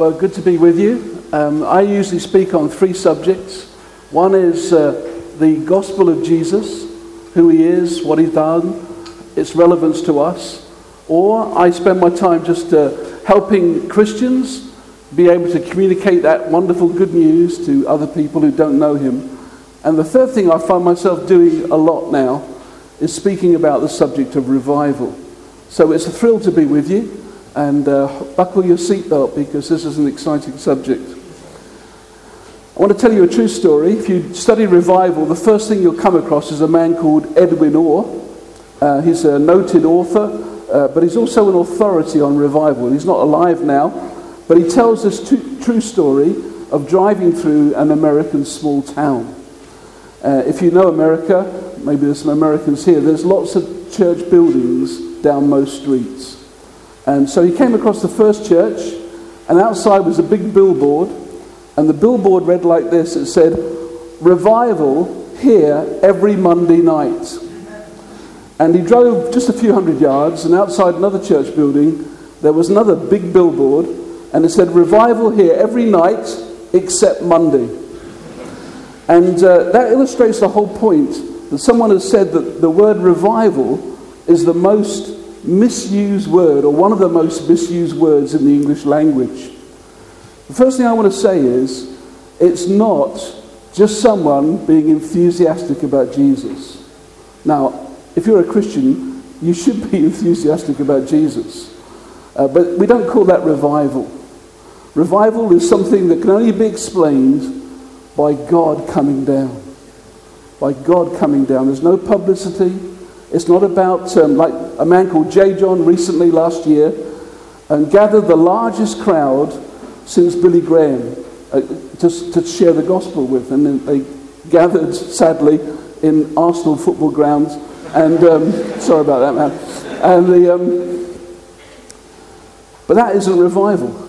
Well, good to be with you. Um, I usually speak on three subjects. One is uh, the gospel of Jesus, who he is, what he's done, its relevance to us. Or I spend my time just uh, helping Christians be able to communicate that wonderful good news to other people who don't know him. And the third thing I find myself doing a lot now is speaking about the subject of revival. So it's a thrill to be with you, and uh, buckle your seatbelt because this is an exciting subject. I want to tell you a true story. If you study revival, the first thing you'll come across is a man called Edwin Orr. Uh, he's a noted author, uh, but he's also an authority on revival. He's not alive now, but he tells this true story of driving through an American small town. Uh, if you know America, maybe there's some Americans here, there's lots of church buildings down most streets. And so he came across the first church, and outside was a big billboard, and the billboard read like this it said, Revival here every Monday night. And he drove just a few hundred yards, and outside another church building, there was another big billboard, and it said, Revival here every night except Monday. And uh, that illustrates the whole point that someone has said that the word revival is the most misused word, or one of the most misused words in the English language. The first thing I want to say is it's not just someone being enthusiastic about Jesus. Now, if you're a Christian, you should be enthusiastic about Jesus. Uh, but we don't call that revival. Revival is something that can only be explained by God coming down. By God coming down. There's no publicity. It's not about, um, like a man called J. John recently last year, and gathered the largest crowd since Billy Graham uh, to, to share the gospel with. And they gathered, sadly, in Arsenal football grounds. And um, sorry about that, man. And the, um, but that isn't revival.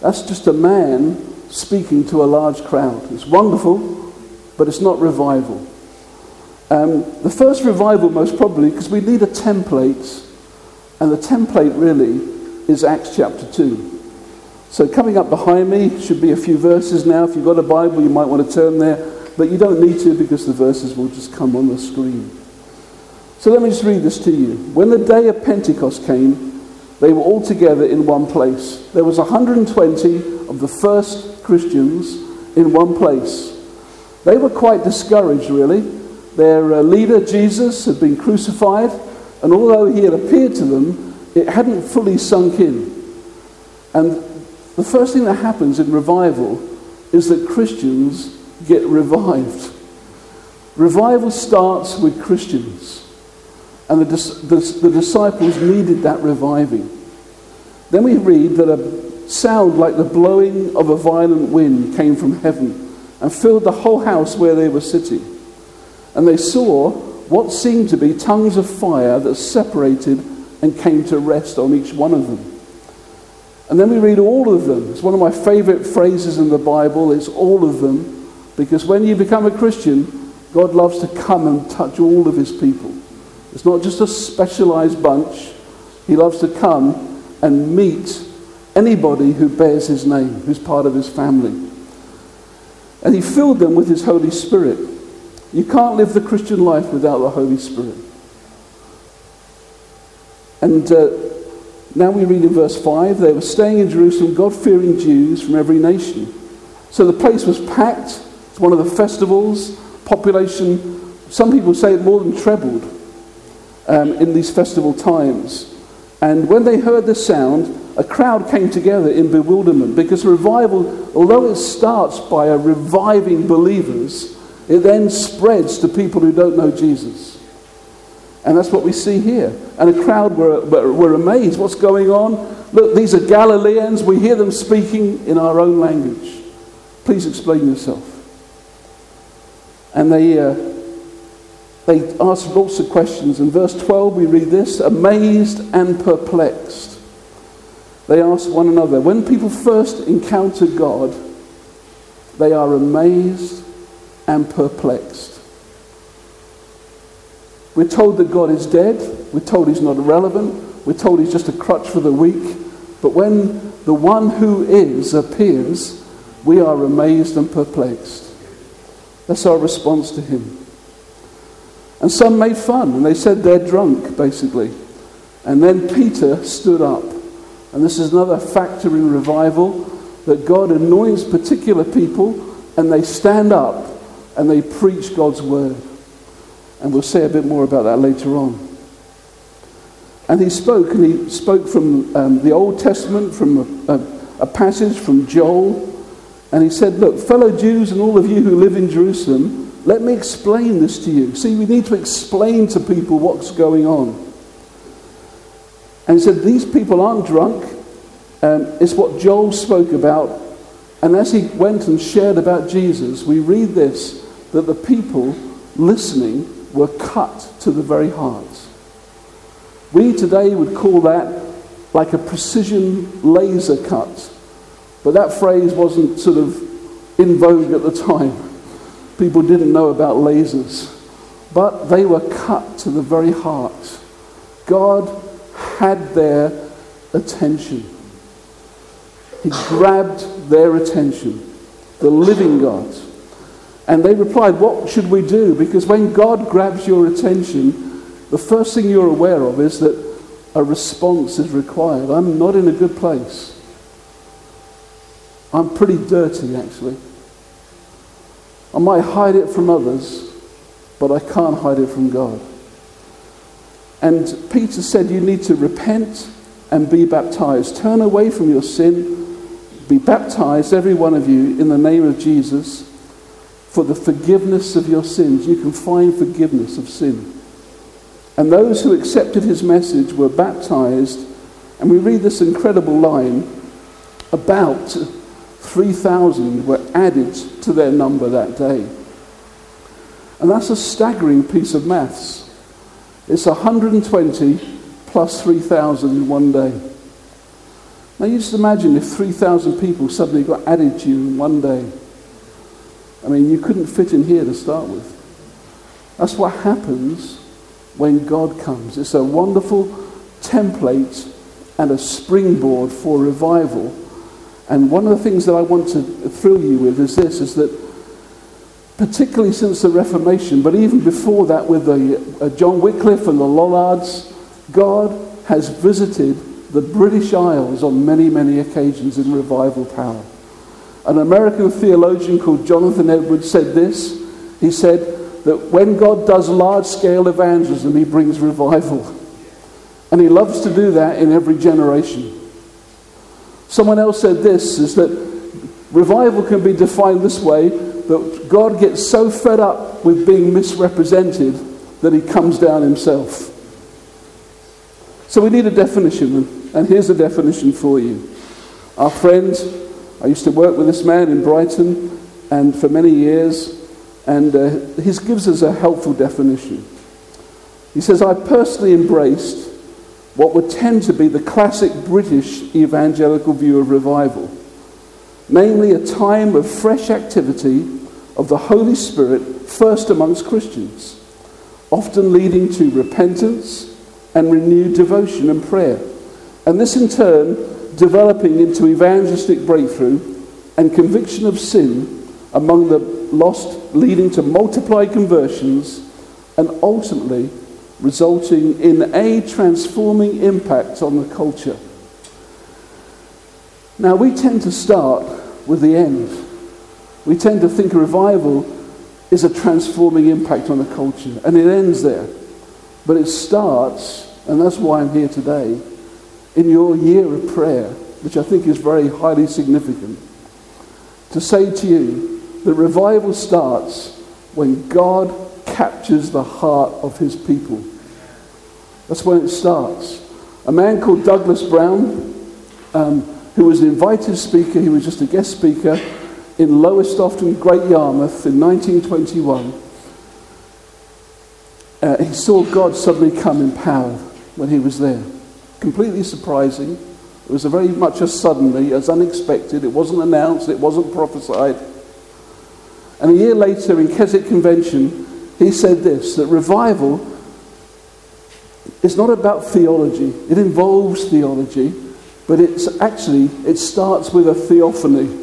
That's just a man speaking to a large crowd. It's wonderful, but it's not revival. Um, the first revival, most probably, because we need a template, and the template really is Acts chapter 2. So, coming up behind me should be a few verses now. If you've got a Bible, you might want to turn there, but you don't need to because the verses will just come on the screen. So, let me just read this to you. When the day of Pentecost came, they were all together in one place. There was 120 of the first Christians in one place. They were quite discouraged, really. Their uh, leader, Jesus, had been crucified, and although he had appeared to them, it hadn't fully sunk in. And the first thing that happens in revival is that Christians get revived. Revival starts with Christians. And the, the, the disciples needed that reviving. Then we read that a sound like the blowing of a violent wind came from heaven and filled the whole house where they were sitting. And they saw what seemed to be tongues of fire that separated and came to rest on each one of them. And then we read all of them. It's one of my favorite phrases in the Bible. It's all of them. Because when you become a Christian, God loves to come and touch all of his people. It's not just a specialized bunch. He loves to come and meet anybody who bears his name, who's part of his family. And he filled them with his Holy Spirit. You can't live the Christian life without the Holy Spirit. And uh, now we read in verse 5 they were staying in Jerusalem, God fearing Jews from every nation. So the place was packed. It's one of the festivals. Population, some people say it more than trebled um, in these festival times. And when they heard the sound, a crowd came together in bewilderment because revival, although it starts by a reviving believers, it then spreads to people who don't know Jesus. And that's what we see here. And a crowd were, were, amazed. What's going on? Look, these are Galileans. We hear them speaking in our own language. Please explain yourself. And they, uh, they asked lots of questions. In verse 12, we read this amazed and perplexed. They asked one another. When people first encounter God, they are amazed and perplexed. We're told that God is dead. We're told he's not relevant. We're told he's just a crutch for the weak. But when the one who is appears, we are amazed and perplexed. That's our response to him. And some made fun and they said they're drunk, basically. And then Peter stood up. And this is another factor in revival that God anoints particular people and they stand up and they preach God's word. And we'll say a bit more about that later on. And he spoke, and he spoke from um, the Old Testament, from a, a, a passage from Joel. And he said, Look, fellow Jews and all of you who live in Jerusalem, let me explain this to you. See, we need to explain to people what's going on. And he said, These people aren't drunk. Um, it's what Joel spoke about. And as he went and shared about Jesus, we read this that the people listening were cut to the very heart. We today would call that like a precision laser cut. But that phrase wasn't sort of in vogue at the time. People didn't know about lasers. But they were cut to the very heart. God had their attention. He grabbed their attention, the living God. And they replied, What should we do? Because when God grabs your attention, the first thing you're aware of is that a response is required. I'm not in a good place. I'm pretty dirty, actually. I might hide it from others, but I can't hide it from God. And Peter said, You need to repent and be baptized. Turn away from your sin, be baptized, every one of you, in the name of Jesus, for the forgiveness of your sins. You can find forgiveness of sin. And those who accepted his message were baptized. And we read this incredible line about 3,000 were added to their number that day. And that's a staggering piece of maths. It's 120 plus 3,000 in one day. Now you just imagine if 3,000 people suddenly got added to you in one day. I mean, you couldn't fit in here to start with. That's what happens when God comes. It's a wonderful template and a springboard for revival. And one of the things that I want to thrill you with is this, is that particularly since the Reformation, but even before that with the, uh, John Wycliffe and the Lollards, God has visited the British Isles on many, many occasions in revival power. An American theologian called Jonathan Edwards said this. He said, that when God does large scale evangelism, he brings revival. And he loves to do that in every generation. Someone else said this is that revival can be defined this way that God gets so fed up with being misrepresented that he comes down himself. So we need a definition, and here's a definition for you. Our friend, I used to work with this man in Brighton, and for many years, and uh, he gives us a helpful definition. He says, I personally embraced what would tend to be the classic British evangelical view of revival, namely a time of fresh activity of the Holy Spirit first amongst Christians, often leading to repentance and renewed devotion and prayer. And this in turn developing into evangelistic breakthrough and conviction of sin among the lost leading to multiplied conversions and ultimately resulting in a transforming impact on the culture. Now, we tend to start with the end. We tend to think a revival is a transforming impact on the culture, and it ends there. But it starts, and that's why I'm here today, in your year of prayer, which I think is very highly significant, to say to you, that revival starts when God captures the heart of his people. That's when it starts. A man called Douglas Brown, um, who was an invited speaker, he was just a guest speaker in Lowestoft, and Great Yarmouth in 1921. Uh, he saw God suddenly come in power when he was there. Completely surprising. It was very much as suddenly, as unexpected. It wasn't announced, it wasn't prophesied. And a year later in Keswick Convention, he said this that revival is not about theology, it involves theology, but it's actually, it starts with a theophany,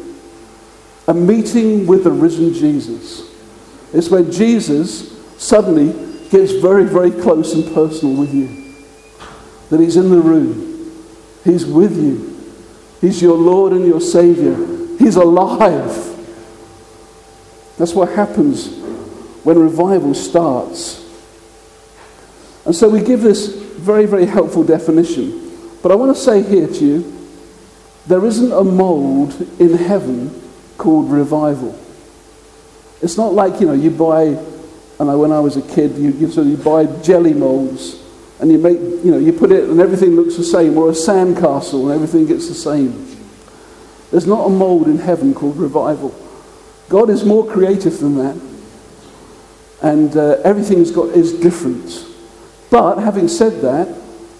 a meeting with the risen Jesus. It's when Jesus suddenly gets very, very close and personal with you. That he's in the room, he's with you, he's your Lord and your Savior, he's alive. That's what happens when revival starts. And so we give this very, very helpful definition. But I want to say here to you there isn't a mold in heaven called revival. It's not like, you know, you buy, and when I was a kid, you, you, so you buy jelly molds and you make, you know, you put it and everything looks the same, or a sandcastle and everything gets the same. There's not a mold in heaven called revival. God is more creative than that. And uh, everything got, is different. But having said that,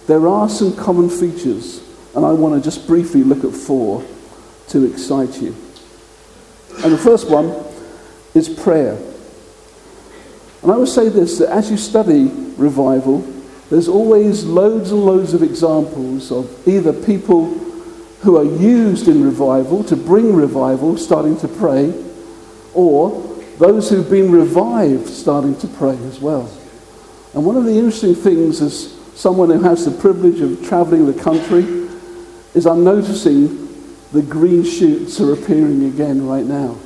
there are some common features, and I want to just briefly look at four to excite you. And the first one is prayer. And I would say this that as you study revival, there's always loads and loads of examples of either people who are used in revival to bring revival starting to pray, or those who've been revived starting to pray as well. And one of the interesting things as someone who has the privilege of traveling the country is I'm noticing the green shoots are appearing again right now.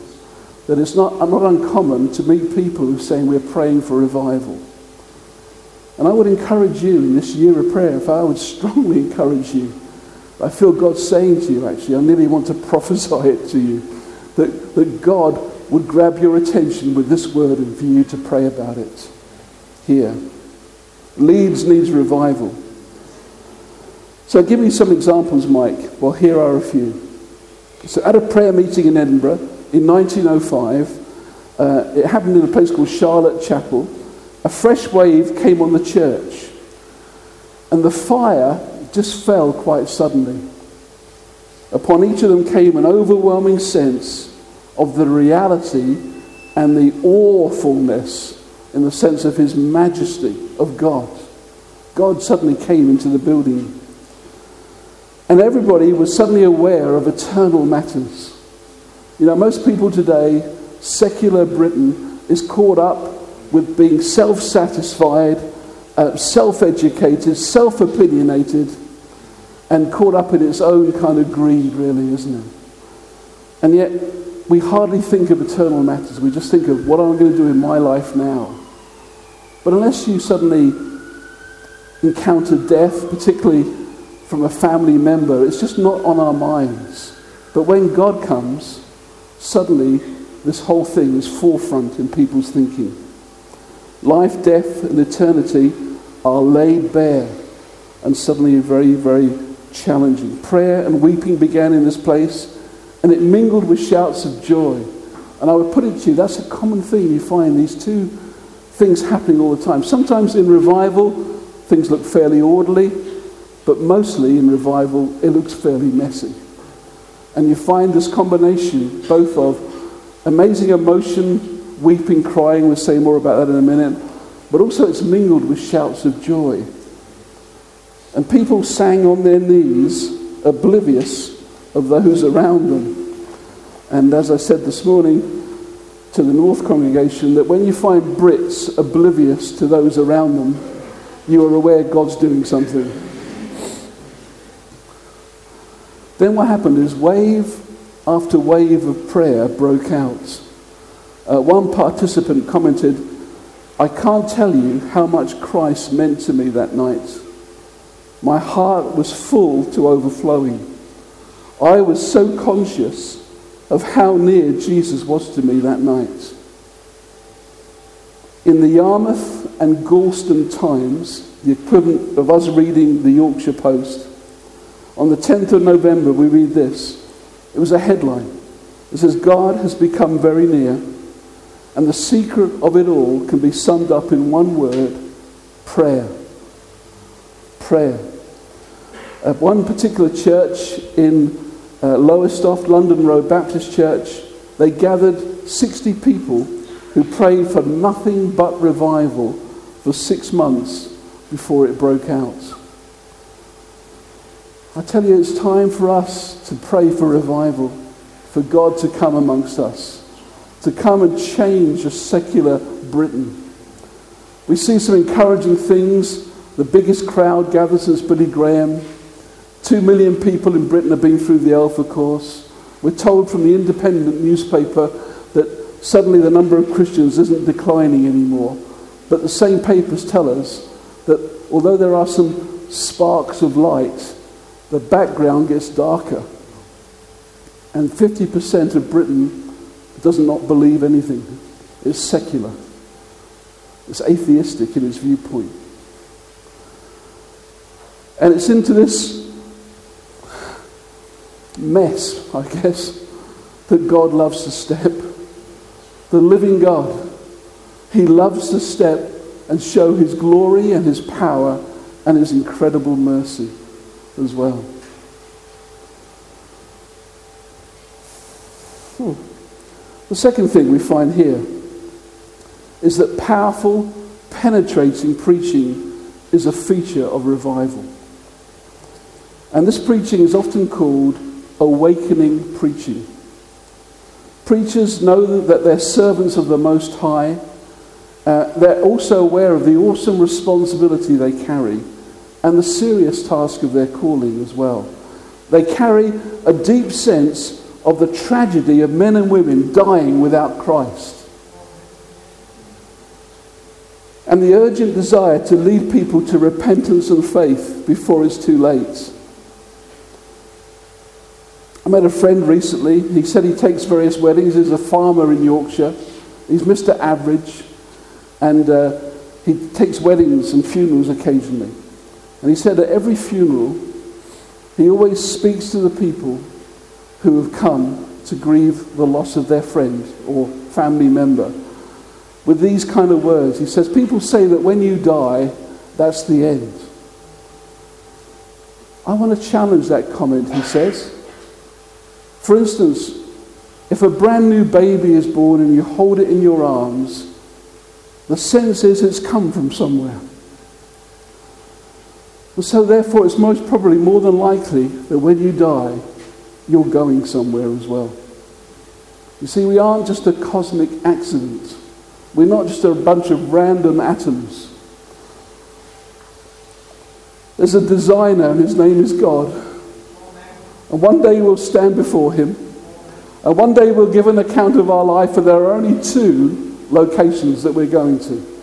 That it's not, not uncommon to meet people who are saying we're praying for revival. And I would encourage you in this year of prayer, if I would strongly encourage you, I feel God saying to you actually, I nearly want to prophesy it to you, that, that God would grab your attention with this word and for you to pray about it here. Leeds needs revival. So give me some examples, Mike. Well, here are a few. So at a prayer meeting in Edinburgh in 1905, uh, it happened in a place called Charlotte Chapel. A fresh wave came on the church, and the fire just fell quite suddenly. Upon each of them came an overwhelming sense of the reality and the awfulness in the sense of his majesty of God. God suddenly came into the building. And everybody was suddenly aware of eternal matters. You know, most people today, secular Britain, is caught up with being self satisfied, uh, self educated, self opinionated, and caught up in its own kind of greed, really, isn't it? And yet, we hardly think of eternal matters. We just think of what I'm going to do in my life now? But unless you suddenly encounter death, particularly from a family member, it's just not on our minds. But when God comes, suddenly this whole thing is forefront in people's thinking. Life, death, and eternity are laid bare and suddenly very, very challenging. Prayer and weeping began in this place, and it mingled with shouts of joy. And I would put it to you, that's a common theme you find these two things happening all the time. Sometimes in revival, things look fairly orderly, but mostly in revival, it looks fairly messy. And you find this combination both of amazing emotion, weeping, crying, we'll say more about that in a minute, but also it's mingled with shouts of joy. And people sang on their knees, oblivious of those around them. And as I said this morning, to the North congregation that when you find Brits oblivious to those around them, you are aware God's doing something. Then what happened is wave after wave of prayer broke out. Uh, one participant commented, I can't tell you how much Christ meant to me that night. My heart was full to overflowing. I was so conscious of how near Jesus was to me that night. In the Yarmouth and Gorleston Times, the equivalent of us reading the Yorkshire Post, on the 10th of November, we read this. It was a headline. It says, God has become very near, and the secret of it all can be summed up in one word prayer. Prayer. At one particular church in uh, Lowestoft, London Road Baptist Church, they gathered 60 people who prayed for nothing but revival for six months before it broke out. I tell you, it's time for us to pray for revival, for God to come amongst us, to come and change a secular Britain. We see some encouraging things. The biggest crowd gathers since Billy Graham. Two million people in Britain have been through the Alpha course. We're told from the independent newspaper that suddenly the number of Christians isn't declining anymore. But the same papers tell us that although there are some sparks of light, the background gets darker. And 50% of Britain does not believe anything. It's secular. It's atheistic in its viewpoint. And it's into this mess, I guess, that God loves to step. The living God. He loves to step and show his glory and his power and his incredible mercy as well. Hmm. The second thing we find here is that powerful, penetrating preaching is a feature of revival. And this preaching is often called awakening preaching. Preachers know that they're servants of the Most High. Uh, they're also aware of the awesome responsibility they carry and the serious task of their calling as well. They carry a deep sense of the tragedy of men and women dying without Christ. And the urgent desire to lead people to repentance and faith before it's too late. I met a friend recently. He said he takes various weddings. He's a farmer in Yorkshire. He's Mr. Average. And uh, he takes weddings and funerals occasionally. And he said at every funeral, he always speaks to the people who have come to grieve the loss of their friend or family member with these kind of words. He says, People say that when you die, that's the end. I want to challenge that comment, he says. For instance, if a brand new baby is born and you hold it in your arms, the sense is it's come from somewhere. And so, therefore, it's most probably more than likely that when you die, you're going somewhere as well. You see, we aren't just a cosmic accident, we're not just a bunch of random atoms. There's a designer, and his name is God. And one day we'll stand before him. And one day we'll give an account of our life, and there are only two locations that we're going to.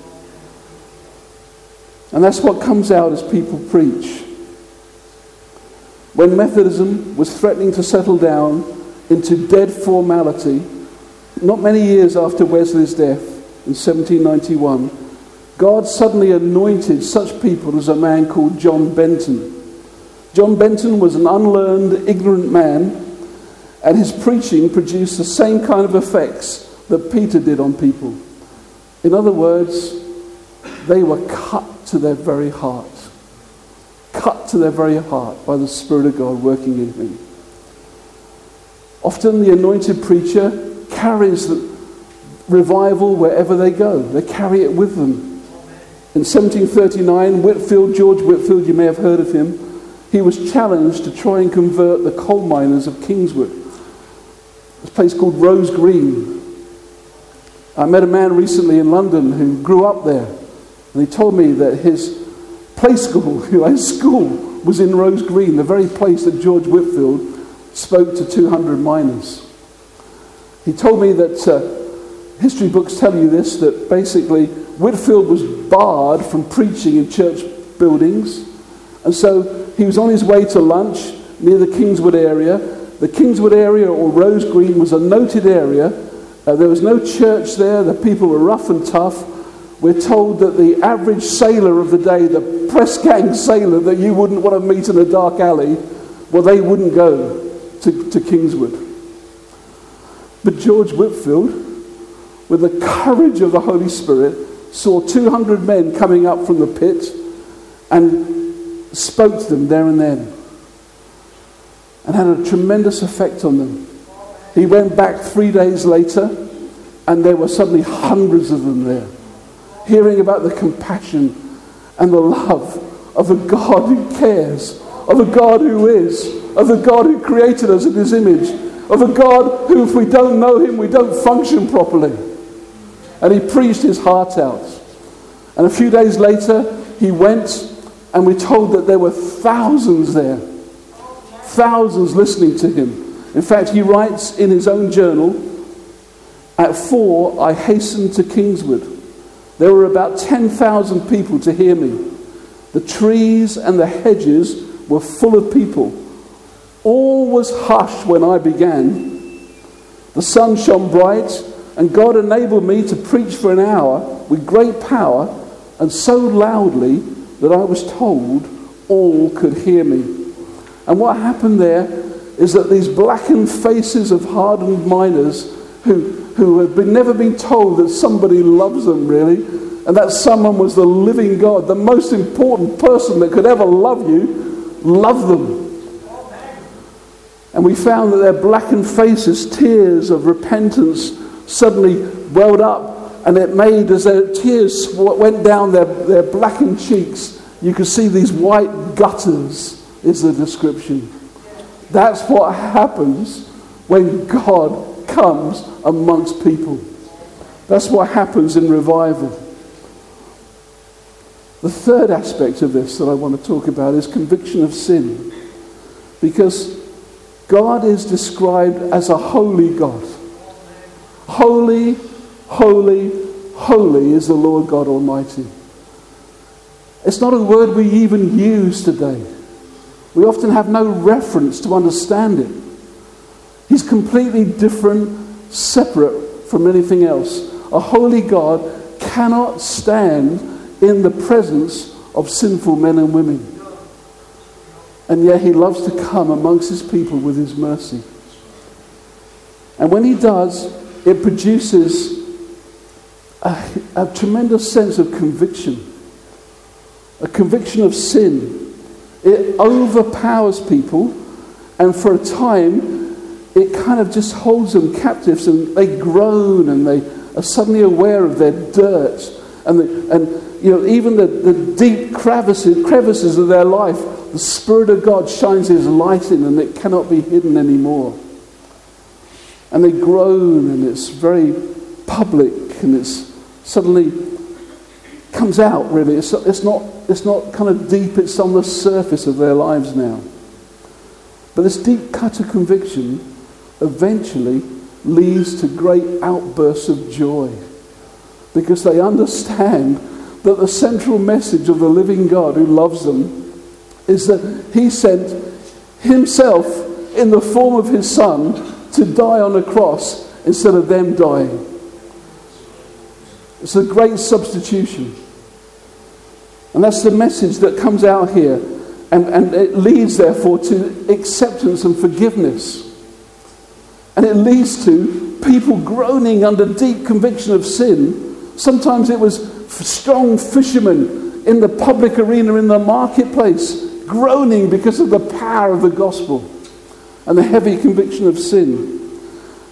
And that's what comes out as people preach. When Methodism was threatening to settle down into dead formality, not many years after Wesley's death in 1791, God suddenly anointed such people as a man called John Benton. John Benton was an unlearned, ignorant man, and his preaching produced the same kind of effects that Peter did on people. In other words, they were cut to their very heart. Cut to their very heart by the Spirit of God working in me. Often the anointed preacher carries the revival wherever they go, they carry it with them. In 1739, Whitefield, George Whitefield, you may have heard of him, he was challenged to try and convert the coal miners of Kingswood. This place called Rose Green. I met a man recently in London who grew up there. And he told me that his play school, his school, was in Rose Green, the very place that George Whitefield spoke to 200 miners. He told me that uh, history books tell you this that basically Whitefield was barred from preaching in church buildings. And so he was on his way to lunch near the Kingswood area. The Kingswood area, or Rose Green, was a noted area. Uh, there was no church there. The people were rough and tough we're told that the average sailor of the day, the press gang sailor that you wouldn't want to meet in a dark alley, well, they wouldn't go to, to Kingswood. But George Whitefield, with the courage of the Holy Spirit, saw 200 men coming up from the pit and spoke to them there and then and had a tremendous effect on them. He went back three days later and there were suddenly hundreds of them there hearing about the compassion and the love of a God who cares of a God who is, of a God who created us in his image, of a God who, if we don't know him, we don't function properly. And he preached his heart out. And a few days later, he went, and we're told that there were thousands there. Thousands listening to him. In fact, he writes in his own journal At four, I hastened to Kingswood. There were about 10,000 people to hear me. The trees and the hedges were full of people. All was hushed when I began. The sun shone bright, and God enabled me to preach for an hour with great power and so loudly that I was told all could hear me. And what happened there is that these blackened faces of hardened miners who, who have been, never been told that somebody loves them really, and that someone was the living God, the most important person that could ever love you, love them. And we found that their blackened faces, tears of repentance, suddenly welled up, and it made, as their tears went down their, their blackened cheeks, you could see these white gutters, is the description. That's what happens when God comes amongst people. That's what happens in revival. The third aspect of this that I want to talk about is conviction of sin. Because God is described as a holy God. Holy, holy, holy is the Lord God Almighty. It's not a word we even use today. We often have no reference to understand it. He's completely different, separate from anything else. A holy God cannot stand in the presence of sinful men and women. And yet he loves to come amongst his people with his mercy. And when he does, it produces a, a tremendous sense of conviction, a conviction of sin. It overpowers people, and for a time, it kind of just holds them captives, and they groan and they are suddenly aware of their dirt. And, the, and you know, even the, the deep crevices, crevices of their life, the Spirit of God shines His light in, and it cannot be hidden anymore. And they groan, and it's very public, and it's suddenly comes out, really. It's, it's, not, it's not kind of deep, it's on the surface of their lives now. But this deep cut of conviction eventually leads to great outbursts of joy because they understand that the central message of the living God who loves them is that He sent Himself in the form of His Son to die on a cross instead of them dying. It's a great substitution. And that's the message that comes out here. And, and it leads, therefore, to acceptance and forgiveness. And it leads to people groaning under deep conviction of sin. Sometimes it was strong fishermen in the public arena, in the marketplace, groaning because of the power of the gospel and the heavy conviction of sin.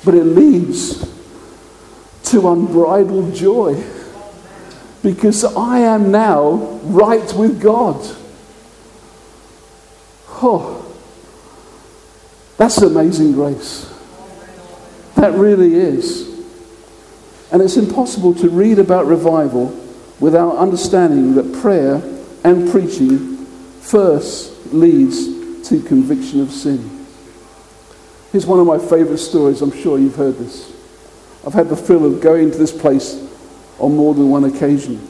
But it leads to unbridled joy because I am now right with God. Oh, that's amazing grace. That really is. And it's impossible to read about revival without understanding that prayer and preaching first leads to conviction of sin. Here's one of my favorite stories. I'm sure you've heard this. I've had the thrill of going to this place on more than one occasion.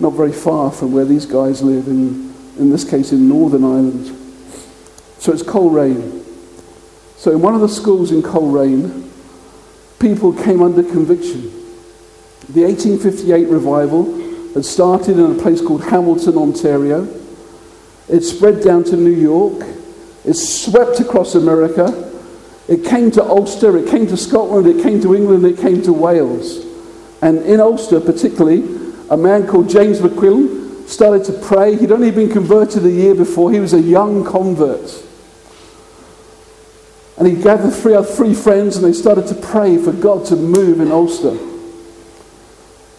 Not very far from where these guys live, in, in this case in Northern Ireland. So it's Coleraine. So in one of the schools in Coleraine, people came under conviction. The 1858 revival had started in a place called Hamilton, Ontario. It spread down to New York. It swept across America. It came to Ulster, it came to Scotland, it came to England, it came to Wales. And in Ulster, particularly, a man called James McQuilkin started to pray. He'd only been converted a year before, he was a young convert. And he gathered three, three friends and they started to pray for God to move in Ulster.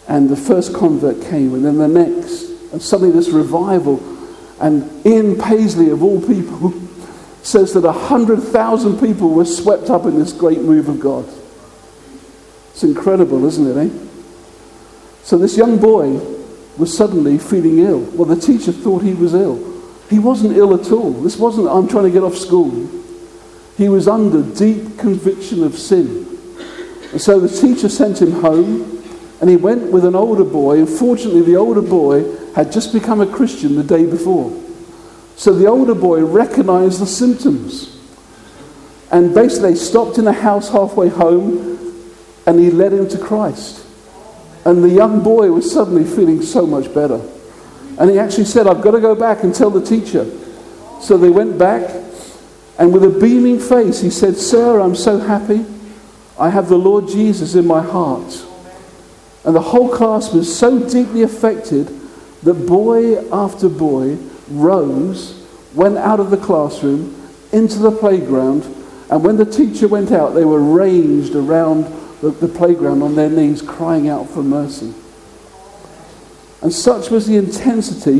And the first convert came, and then the next. And suddenly, this revival. And Ian Paisley, of all people, says that 100,000 people were swept up in this great move of God. It's incredible, isn't it, eh? So this young boy was suddenly feeling ill. Well, the teacher thought he was ill. He wasn't ill at all. This wasn't, I'm trying to get off school. He was under deep conviction of sin. And so the teacher sent him home, and he went with an older boy. Unfortunately, the older boy had just become a Christian the day before. So the older boy recognized the symptoms. And basically, they stopped in a house halfway home, and he led him to Christ. And the young boy was suddenly feeling so much better. And he actually said, I've got to go back and tell the teacher. So they went back, and with a beaming face, he said, Sir, I'm so happy. I have the Lord Jesus in my heart. And the whole class was so deeply affected that boy after boy rose, went out of the classroom, into the playground, and when the teacher went out, they were ranged around the, the playground on their knees, crying out for mercy. And such was the intensity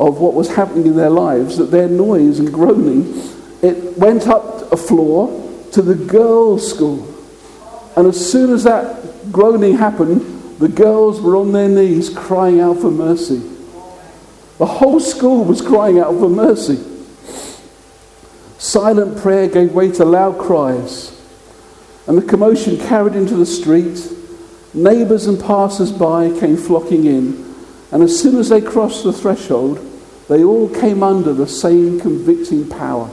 of what was happening in their lives that their noise and groaning, it went up a floor to the girls' school. And as soon as that groaning happened, the girls were on their knees crying out for mercy. The whole school was crying out for mercy. Silent prayer gave way to loud cries, and the commotion carried into the street. Neighbours and passers by came flocking in, and as soon as they crossed the threshold, they all came under the same convicting power.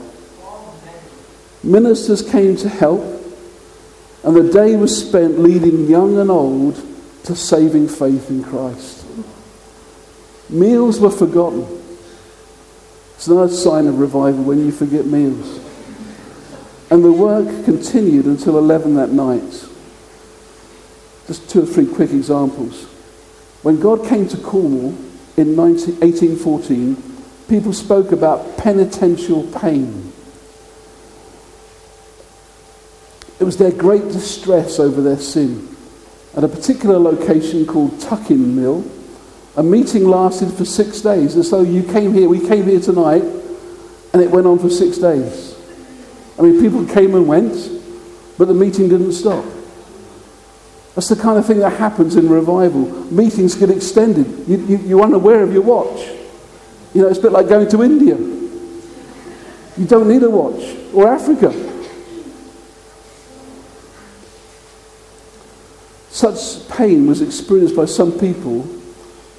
Ministers came to help, and the day was spent leading young and old to saving faith in Christ. Meals were forgotten. It's another sign of revival when you forget meals. And the work continued until 11 that night. Just two or three quick examples. When God came to Cornwall in 19, 1814, people spoke about penitential pain. It was their great distress over their sin. At a particular location called Tuckingmill, a meeting lasted for six days, And so you came here, we came here tonight, and it went on for six days. I mean, people came and went, but the meeting didn't stop. That's the kind of thing that happens in revival. Meetings get extended. You, you, you're unaware of your watch. You know, it's a bit like going to India. You don't need a watch. Or Africa. Such pain was experienced by some people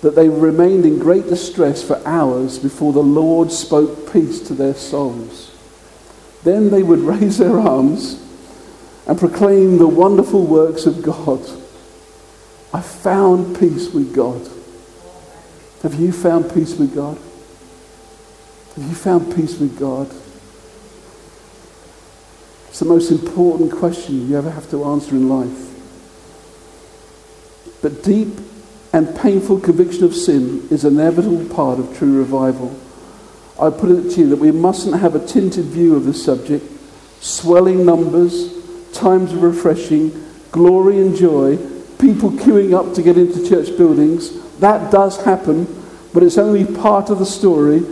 that they remained in great distress for hours before the Lord spoke peace to their souls. Then they would raise their arms and proclaim the wonderful works of God. I found peace with God. Have you found peace with God? Have you found peace with God? It's the most important question you ever have to answer in life. But deep and painful conviction of sin is an inevitable part of true revival. I put it to you that we mustn't have a tinted view of the subject, swelling numbers, times of refreshing, glory and joy, people queuing up to get into church buildings. That does happen, but it's only part of the story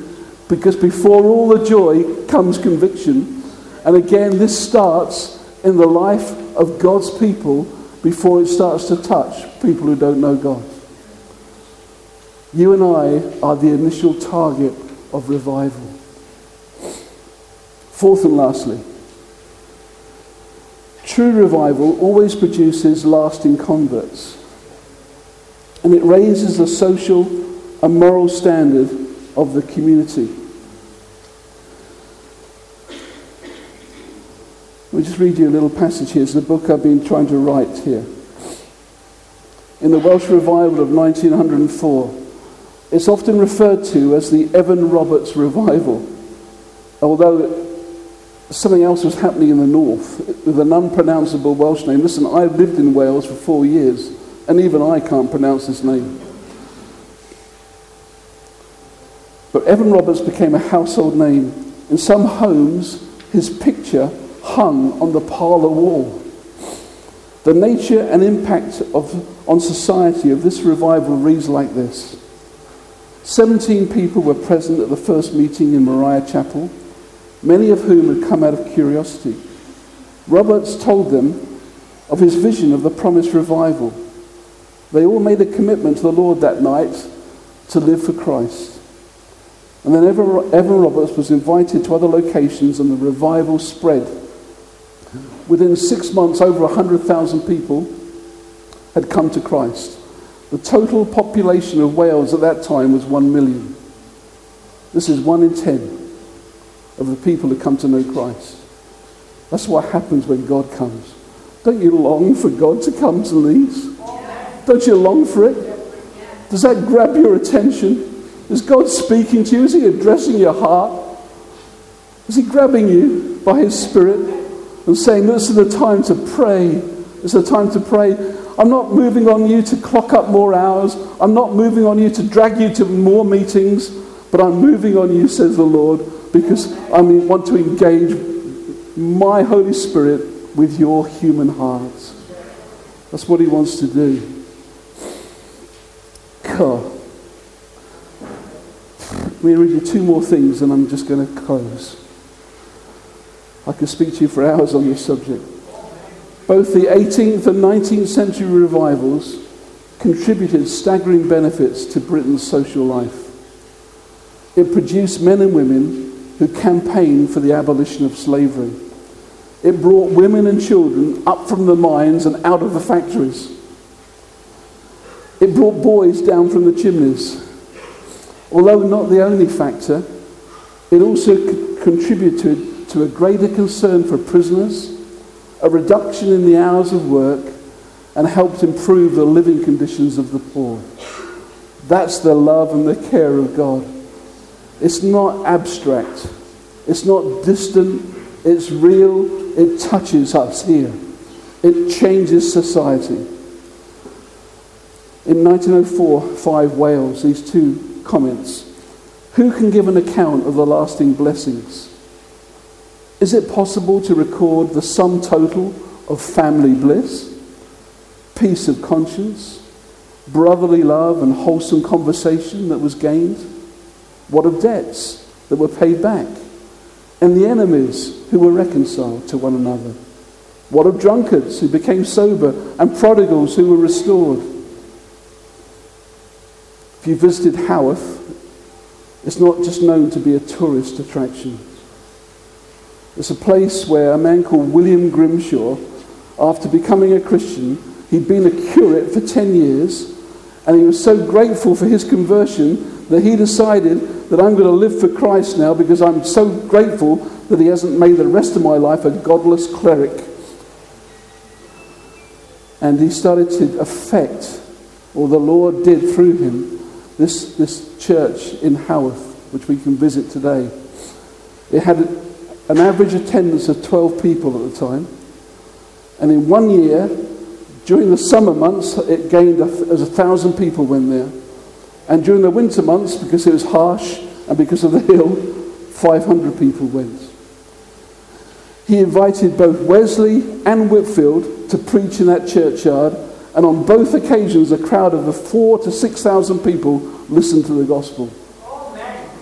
because before all the joy comes conviction. And again, this starts in the life of God's people before it starts to touch people who don't know God. You and I are the initial target of revival. Fourth and lastly, true revival always produces lasting converts. And it raises the social and moral standard of the community. Me just read you a little passage here. It's the book I've been trying to write here. In the Welsh revival of 1904, it's often referred to as the Evan Roberts revival, although something else was happening in the north with an unpronounceable Welsh name. Listen, I've lived in Wales for four years, and even I can't pronounce this name. But Evan Roberts became a household name. In some homes, his picture hung on the parlour wall. The nature and impact of, on society of this revival reads like this 17 people were present at the first meeting in Moriah Chapel, many of whom had come out of curiosity. Roberts told them of his vision of the promised revival. They all made a commitment to the Lord that night to live for Christ. And then Evan, Roberts was invited to other locations and the revival spread. Within six months, over 100,000 people had come to Christ. The total population of Wales at that time was 1 million. This is one in ten of the people who come to know Christ. That's what happens when God comes. Don't you long for God to come to these? Don't you long for it? Does that grab your attention? Is God speaking to you? Is He addressing your heart? Is He grabbing you by His Spirit and saying, This is the time to pray? It's the time to pray. I'm not moving on you to clock up more hours. I'm not moving on you to drag you to more meetings, but I'm moving on you, says the Lord, because I want to engage my Holy Spirit with your human hearts. That's what He wants to do. God. Let me read you two more things and I'm just going to close. I could speak to you for hours on this subject. Both the 18th and 19th century revivals contributed staggering benefits to Britain's social life. It produced men and women who campaigned for the abolition of slavery. It brought women and children up from the mines and out of the factories. It brought boys down from the chimneys. Although not the only factor, it also c- contributed to a greater concern for prisoners, a reduction in the hours of work, and helped improve the living conditions of the poor. That's the love and the care of God. It's not abstract, it's not distant, it's real, it touches us here, it changes society. In 1904, 5 Wales, these two comments. Who can give an account of the lasting blessings? Is it possible to record the sum total of family bliss, peace of conscience, brotherly love, and wholesome conversation that was gained? What of debts that were paid back? And the enemies who were reconciled to one another? What of drunkards who became sober and prodigals who were restored? If you visited Haworth, it's not just known to be a tourist attraction. It's a place where a man called William Grimshaw, after becoming a Christian, he'd been a curate for 10 years, and he was so grateful for his conversion that he decided that I'm going to live for Christ now because I'm so grateful that he hasn't made the rest of my life a godless cleric. And he started to affect, or the Lord did through him, this, this church in Haworth, which we can visit today. It had an average attendance of 12 people at the time. And in one year, during the summer months, it gained as a thousand people went there. And during the winter months, because it was harsh and because of the hill, 500 people went. He invited both Wesley and Whitefield to preach in that churchyard and on both occasions, a crowd of the four to six thousand people listened to the gospel. Oh,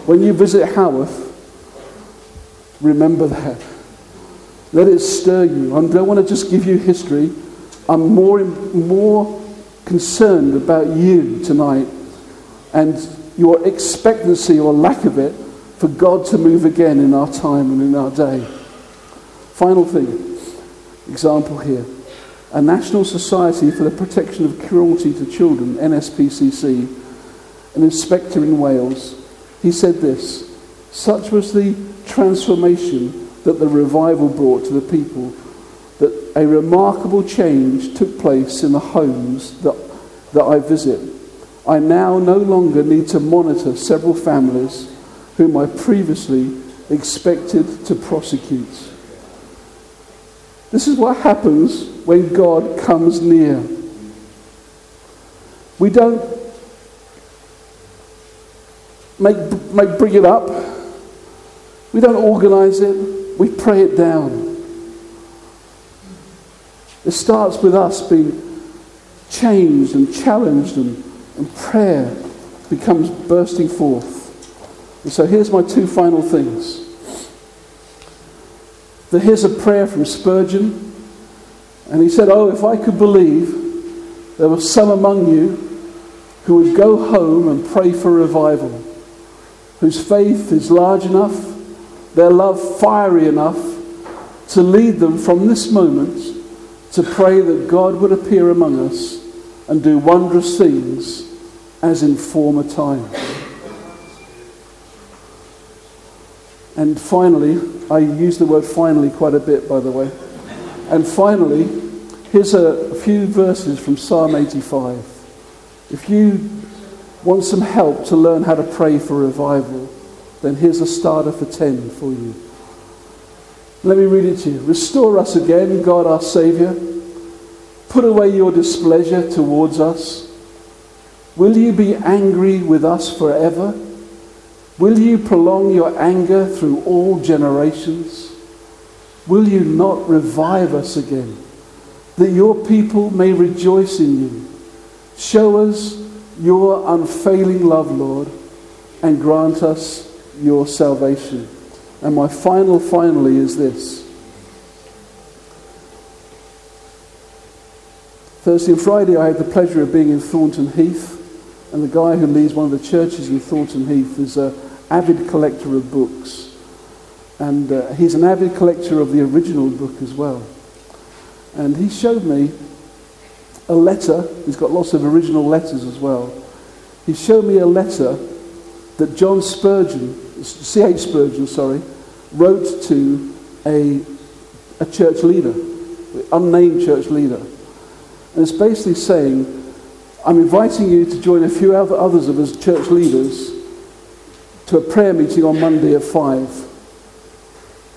when you visit Haworth, remember that. Let it stir you. I don't want to just give you history. I'm more, more concerned about you tonight and your expectancy or lack of it for God to move again in our time and in our day. Final thing, example here a National Society for the Protection of Cruelty to Children, NSPCC, an inspector in Wales, he said this Such was the transformation that the revival brought to the people that a remarkable change took place in the homes that, that I visit. I now no longer need to monitor several families whom I previously expected to prosecute. This is what happens when God comes near. We don't make, make, bring it up. We don't organize it. We pray it down. It starts with us being changed and challenged and, and prayer becomes bursting forth. And so here's my two final things. That here's a prayer from Spurgeon, and he said, Oh, if I could believe there were some among you who would go home and pray for revival, whose faith is large enough, their love fiery enough to lead them from this moment to pray that God would appear among us and do wondrous things as in former times. And finally, I use the word finally quite a bit, by the way. And finally, here's a few verses from Psalm 85. If you want some help to learn how to pray for revival, then here's a starter for 10 for you. Let me read it to you. Restore us again, God our Saviour. Put away your displeasure towards us. Will you be angry with us forever? Will you prolong your anger through all generations? Will you not revive us again, that your people may rejoice in you? Show us your unfailing love, Lord, and grant us your salvation. And my final, finally, is this. Thursday and Friday, I had the pleasure of being in Thornton Heath, and the guy who leads one of the churches in Thornton Heath is a avid collector of books. And uh, he's an avid collector of the original book as well. And he showed me a letter. He's got lots of original letters as well. He showed me a letter that John Spurgeon, C.H. Spurgeon, sorry, wrote to a, a church leader, an unnamed church leader. And it's basically saying, I'm inviting you to join a few other others of us church leaders to a prayer meeting on Monday at 5.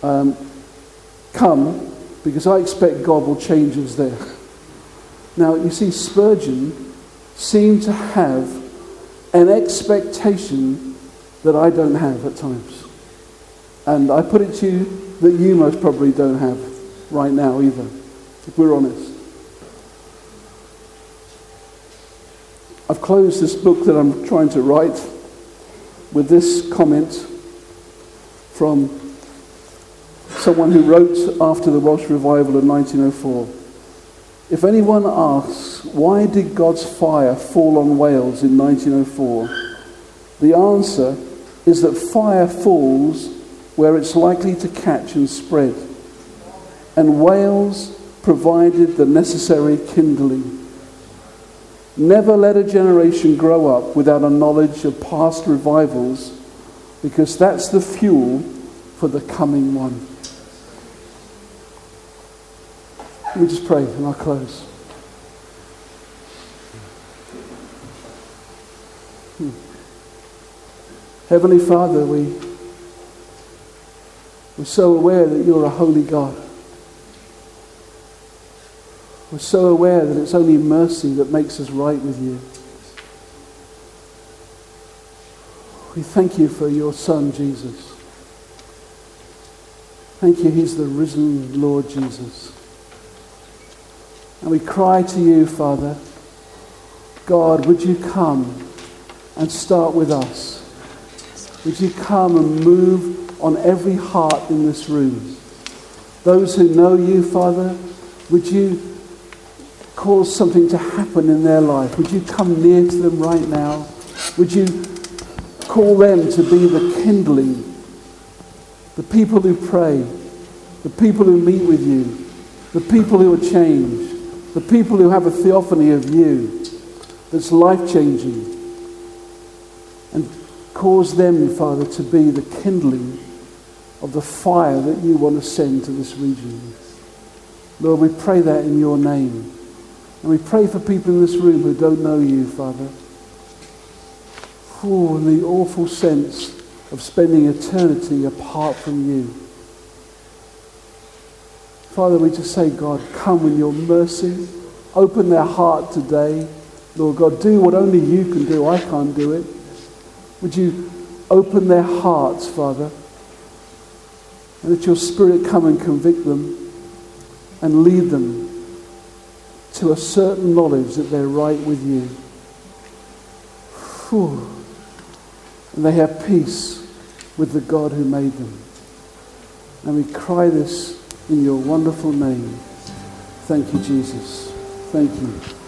Um, come, because I expect God will change us there. Now, you see, Spurgeon seemed to have an expectation that I don't have at times. And I put it to you that you most probably don't have right now either, if we're honest. I've closed this book that I'm trying to write with this comment from someone who wrote after the Welsh revival of 1904. If anyone asks, why did God's fire fall on Wales in 1904? The answer is that fire falls where it's likely to catch and spread. And Wales provided the necessary kindling. Never let a generation grow up without a knowledge of past revivals, because that's the fuel for the coming one. Let me just pray and I'll close. Heavenly Father, we, we're so aware that you're a holy God. We're so aware that it's only mercy that makes us right with you. We thank you for your Son, Jesus. Thank you, He's the risen Lord Jesus. And we cry to you, Father, God, would you come and start with us? Would you come and move on every heart in this room? Those who know you, Father, would you cause something to happen in their life? Would you come near to them right now? Would you call them to be the kindling, the people who pray, the people who meet with you, the people who are changed, the people who have a theophany of you that's life changing? And cause them, Father, to be the kindling of the fire that you want to send to this region. Lord, we pray that in your name. And we pray for people in this room who don't know you, Father. Oh, and the awful sense of spending eternity apart from you. Father, we just say, God, come in your mercy. Open their heart today. Lord God, do what only you can do. I can't do it. Would you open their hearts, Father? And let your Spirit come and convict them and lead them to a certain knowledge that they're right with you. Whew. And they have peace with the God who made them. And we cry this in your wonderful name. Thank you, Jesus. Thank you.